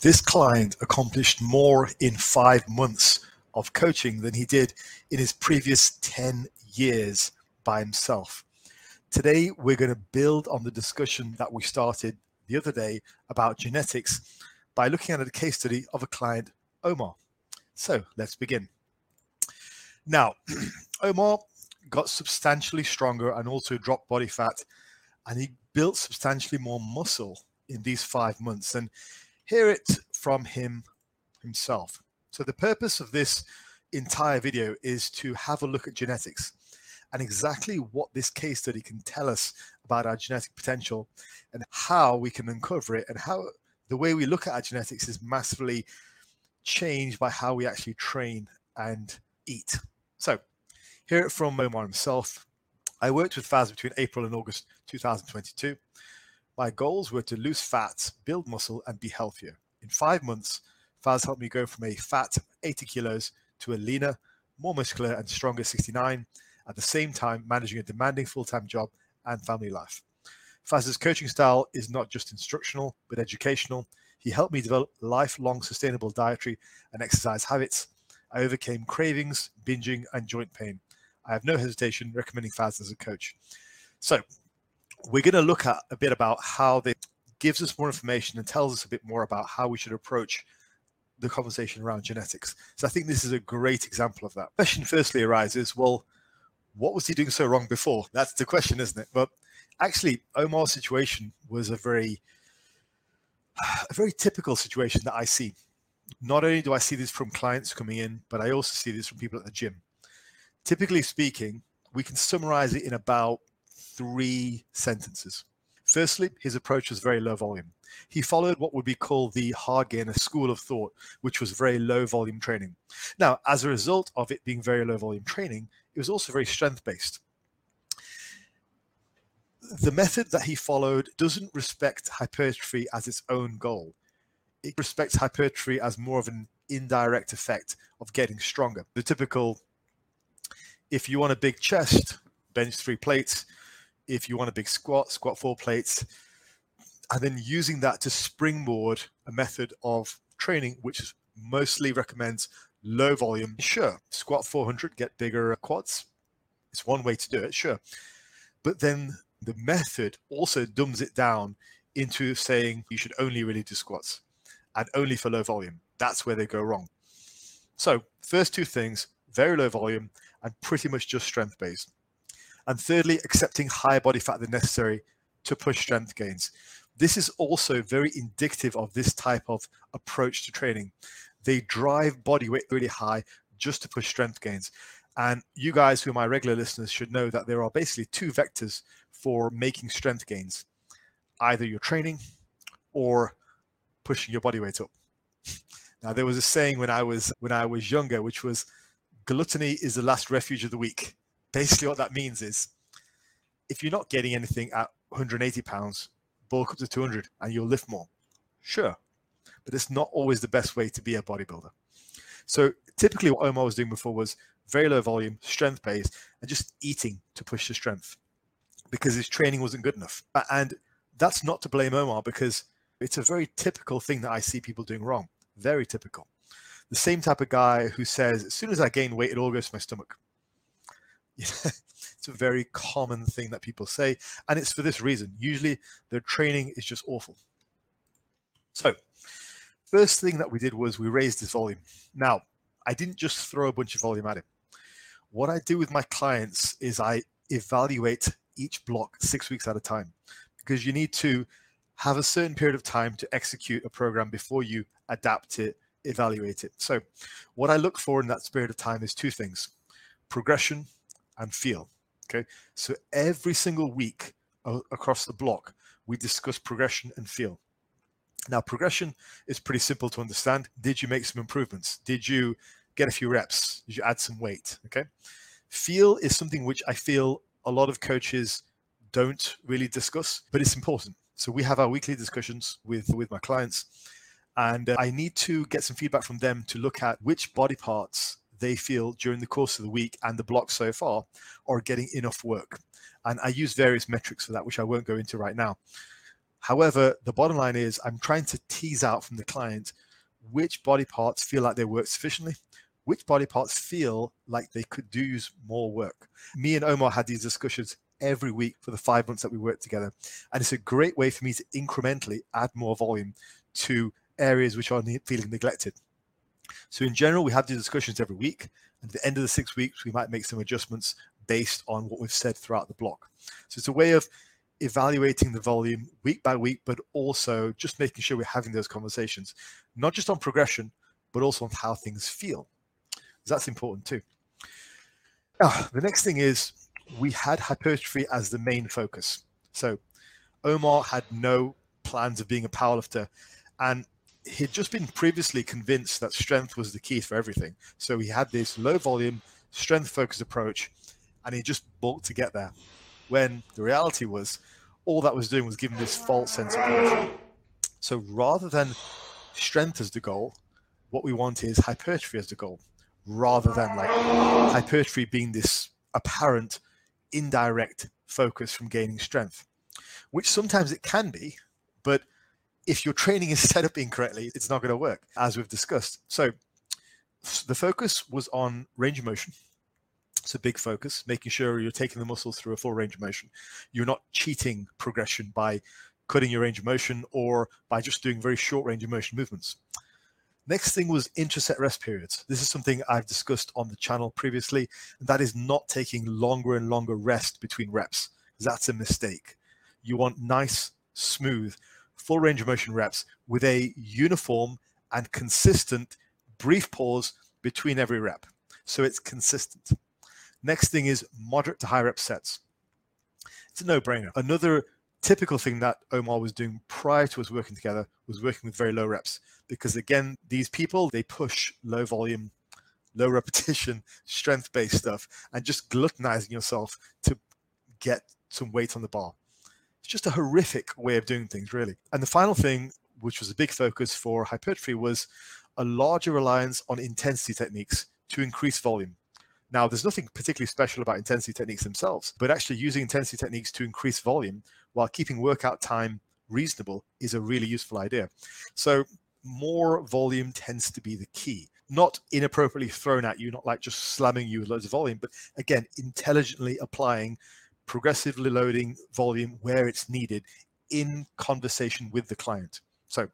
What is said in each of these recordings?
this client accomplished more in five months of coaching than he did in his previous 10 years by himself. Today, we're going to build on the discussion that we started the other day about genetics by looking at a case study of a client, Omar. So let's begin. Now, Omar got substantially stronger and also dropped body fat, and he built substantially more muscle in these five months. And hear it from him himself. So the purpose of this entire video is to have a look at genetics and exactly what this case study can tell us about our genetic potential and how we can uncover it and how the way we look at our genetics is massively changed by how we actually train and eat. So, hear it from Omar himself. I worked with Faz between April and August 2022. My goals were to lose fat, build muscle, and be healthier. In five months, Faz helped me go from a fat 80 kilos to a leaner, more muscular, and stronger 69 at the same time managing a demanding full time job and family life. Faz's coaching style is not just instructional, but educational. He helped me develop lifelong sustainable dietary and exercise habits. I overcame cravings, binging, and joint pain. I have no hesitation recommending Faz as a coach. So, we're going to look at a bit about how this gives us more information and tells us a bit more about how we should approach the conversation around genetics. So, I think this is a great example of that. Question firstly arises well, what was he doing so wrong before? That's the question, isn't it? But actually, Omar's situation was a very, a very typical situation that I see. Not only do I see this from clients coming in, but I also see this from people at the gym. Typically speaking, we can summarize it in about three sentences. Firstly, his approach was very low volume. He followed what would be called the Hardgainer school of thought, which was very low volume training. Now, as a result of it being very low volume training, it was also very strength based. The method that he followed doesn't respect hypertrophy as its own goal. It respects hypertrophy as more of an indirect effect of getting stronger. The typical if you want a big chest, bench three plates. If you want a big squat, squat four plates. And then using that to springboard a method of training which mostly recommends low volume, sure, squat 400, get bigger quads. It's one way to do it, sure. But then the method also dumbs it down into saying you should only really do squats and only for low volume. That's where they go wrong. So, first two things very low volume and pretty much just strength based. And thirdly, accepting higher body fat than necessary to push strength gains. This is also very indicative of this type of approach to training they drive body weight really high just to push strength gains. And you guys, who are my regular listeners, should know that there are basically two vectors for making strength gains either your training or pushing your body weight up. Now there was a saying when I was when I was younger, which was gluttony is the last refuge of the weak. Basically, what that means is if you're not getting anything at 180 pounds, bulk up to 200 and you'll lift more. Sure, but it's not always the best way to be a bodybuilder. So typically, what Omar was doing before was very low volume, strength based, and just eating to push the strength because his training wasn't good enough. And that's not to blame Omar because it's a very typical thing that I see people doing wrong. Very typical. The same type of guy who says, as soon as I gain weight, it all goes to my stomach. it's a very common thing that people say. And it's for this reason. Usually their training is just awful. So first thing that we did was we raised his volume. Now, I didn't just throw a bunch of volume at him. What I do with my clients is I evaluate each block six weeks at a time because you need to have a certain period of time to execute a program before you adapt it, evaluate it. So, what I look for in that period of time is two things progression and feel. Okay. So, every single week across the block, we discuss progression and feel. Now, progression is pretty simple to understand. Did you make some improvements? Did you get a few reps? Did you add some weight? Okay. Feel is something which I feel a lot of coaches don't really discuss, but it's important. So we have our weekly discussions with with my clients, and uh, I need to get some feedback from them to look at which body parts they feel during the course of the week and the block so far are getting enough work. And I use various metrics for that, which I won't go into right now. However, the bottom line is I'm trying to tease out from the client which body parts feel like they work sufficiently, which body parts feel like they could do use more work. Me and Omar had these discussions every week for the five months that we worked together. And it's a great way for me to incrementally add more volume to areas which are feeling neglected. So in general, we have these discussions every week. And at the end of the six weeks, we might make some adjustments based on what we've said throughout the block. So it's a way of evaluating the volume week by week, but also just making sure we're having those conversations, not just on progression, but also on how things feel. That's important too. Now, the next thing is we had hypertrophy as the main focus. So Omar had no plans of being a powerlifter, and he'd just been previously convinced that strength was the key for everything. So he had this low volume, strength focused approach, and he just bulked to get there. When the reality was, all that was doing was giving this false sense of progression. So rather than strength as the goal, what we want is hypertrophy as the goal, rather than like hypertrophy being this apparent indirect focus from gaining strength, which sometimes it can be, but if your training is set up incorrectly, it's not going to work, as we've discussed. So the focus was on range of motion. It's a big focus, making sure you're taking the muscles through a full range of motion. You're not cheating progression by cutting your range of motion or by just doing very short range of motion movements. Next thing was interset rest periods. This is something I've discussed on the channel previously, and that is not taking longer and longer rest between reps. That's a mistake. You want nice, smooth, full range of motion reps with a uniform and consistent brief pause between every rep. So it's consistent. Next thing is moderate to high rep sets. It's a no brainer. Another typical thing that Omar was doing prior to us working together was working with very low reps because again these people they push low volume low repetition strength based stuff and just gluttonizing yourself to get some weight on the bar it's just a horrific way of doing things really and the final thing which was a big focus for hypertrophy was a larger reliance on intensity techniques to increase volume now, there's nothing particularly special about intensity techniques themselves, but actually using intensity techniques to increase volume while keeping workout time reasonable is a really useful idea. So more volume tends to be the key. Not inappropriately thrown at you, not like just slamming you with loads of volume, but again, intelligently applying progressively loading volume where it's needed in conversation with the client. So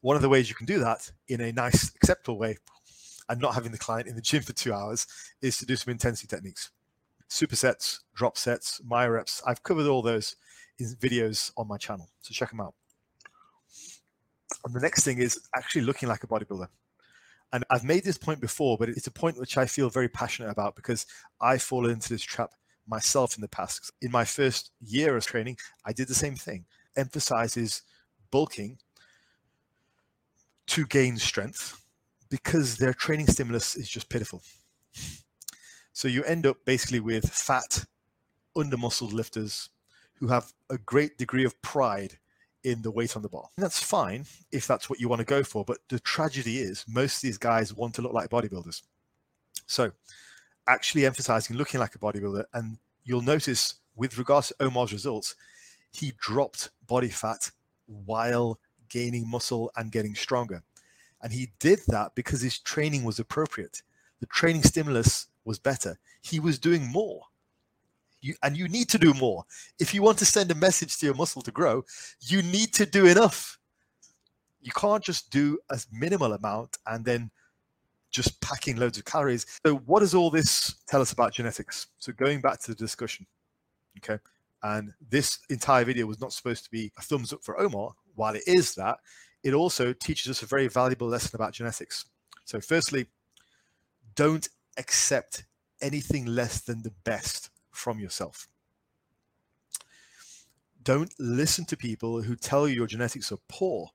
one of the ways you can do that in a nice, acceptable way and not having the client in the gym for two hours is to do some intensity techniques. Supersets, drop sets, myo reps. I've covered all those in videos on my channel. So check them out. And the next thing is actually looking like a bodybuilder. And I've made this point before, but it's a point which I feel very passionate about because I fall into this trap myself in the past. In my first year of training, I did the same thing. Emphasizes bulking to gain strength because their training stimulus is just pitiful. So you end up basically with fat, under-muscled lifters who have a great degree of pride in the weight on the bar. And that's fine if that's what you want to go for. But the tragedy is most of these guys want to look like bodybuilders. So actually emphasizing looking like a bodybuilder. And you'll notice with regards to Omar's results, he dropped body fat while gaining muscle and getting stronger. And he did that because his training was appropriate. The training stimulus was better. He was doing more. You, and you need to do more. If you want to send a message to your muscle to grow, you need to do enough. You can't just do a minimal amount and then just packing loads of calories. So, what does all this tell us about genetics? So, going back to the discussion, okay, and this entire video was not supposed to be a thumbs up for Omar. While it is that, it also teaches us a very valuable lesson about genetics. So, firstly, don't accept anything less than the best from yourself. Don't listen to people who tell you your genetics are poor.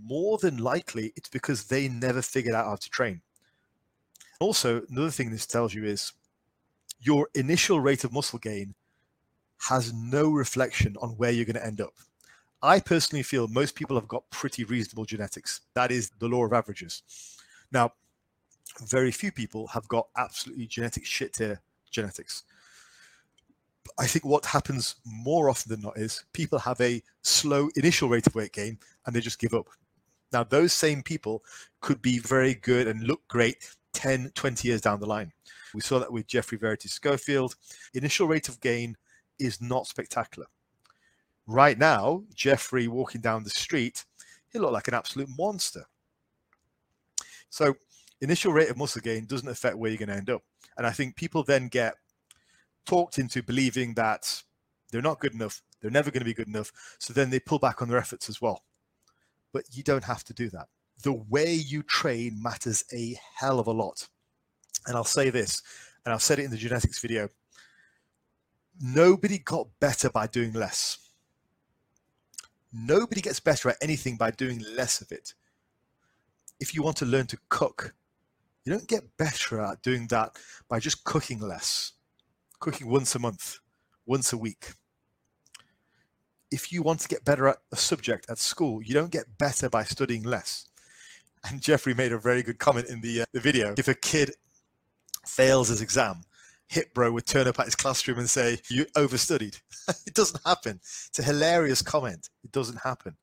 More than likely, it's because they never figured out how to train. Also, another thing this tells you is your initial rate of muscle gain has no reflection on where you're going to end up. I personally feel most people have got pretty reasonable genetics. That is the law of averages. Now, very few people have got absolutely genetic shit tier genetics. I think what happens more often than not is people have a slow initial rate of weight gain and they just give up. Now, those same people could be very good and look great 10, 20 years down the line. We saw that with Geoffrey Verity Schofield. Initial rate of gain is not spectacular. Right now, Geoffrey walking down the street, he looked like an absolute monster. So, initial rate of muscle gain doesn't affect where you're going to end up. And I think people then get talked into believing that they're not good enough, they're never going to be good enough. So then they pull back on their efforts as well. But you don't have to do that. The way you train matters a hell of a lot. And I'll say this, and I've said it in the genetics video nobody got better by doing less. Nobody gets better at anything by doing less of it. If you want to learn to cook, you don't get better at doing that by just cooking less, cooking once a month, once a week. If you want to get better at a subject at school, you don't get better by studying less. And Geoffrey made a very good comment in the, uh, the video. If a kid fails his exam, Hit Bro would turn up at his classroom and say, You overstudied. it doesn't happen. It's a hilarious comment. It doesn't happen.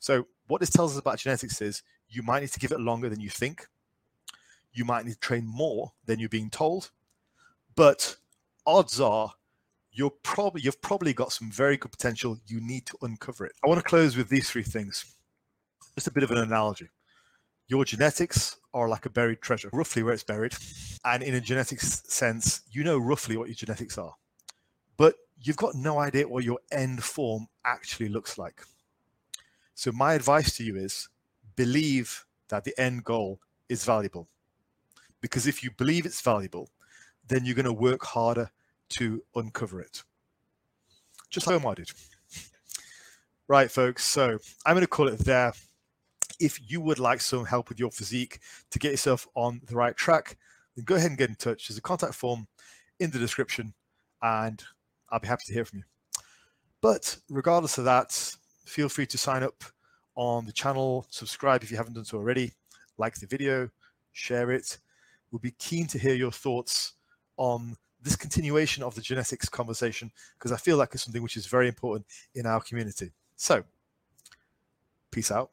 So, what this tells us about genetics is you might need to give it longer than you think. You might need to train more than you're being told. But odds are you're probably you've probably got some very good potential. You need to uncover it. I want to close with these three things. Just a bit of an analogy. Your genetics are like a buried treasure, roughly where it's buried. And in a genetics sense, you know roughly what your genetics are. But you've got no idea what your end form actually looks like. So, my advice to you is believe that the end goal is valuable. Because if you believe it's valuable, then you're going to work harder to uncover it. Just like Omar did. Right, folks. So I'm going to call it there if you would like some help with your physique to get yourself on the right track, then go ahead and get in touch. There's a contact form in the description, and I'll be happy to hear from you. But regardless of that, feel free to sign up on the channel, subscribe if you haven't done so already, like the video, share it. We'll be keen to hear your thoughts on this continuation of the genetics conversation because I feel like it's something which is very important in our community. So, peace out.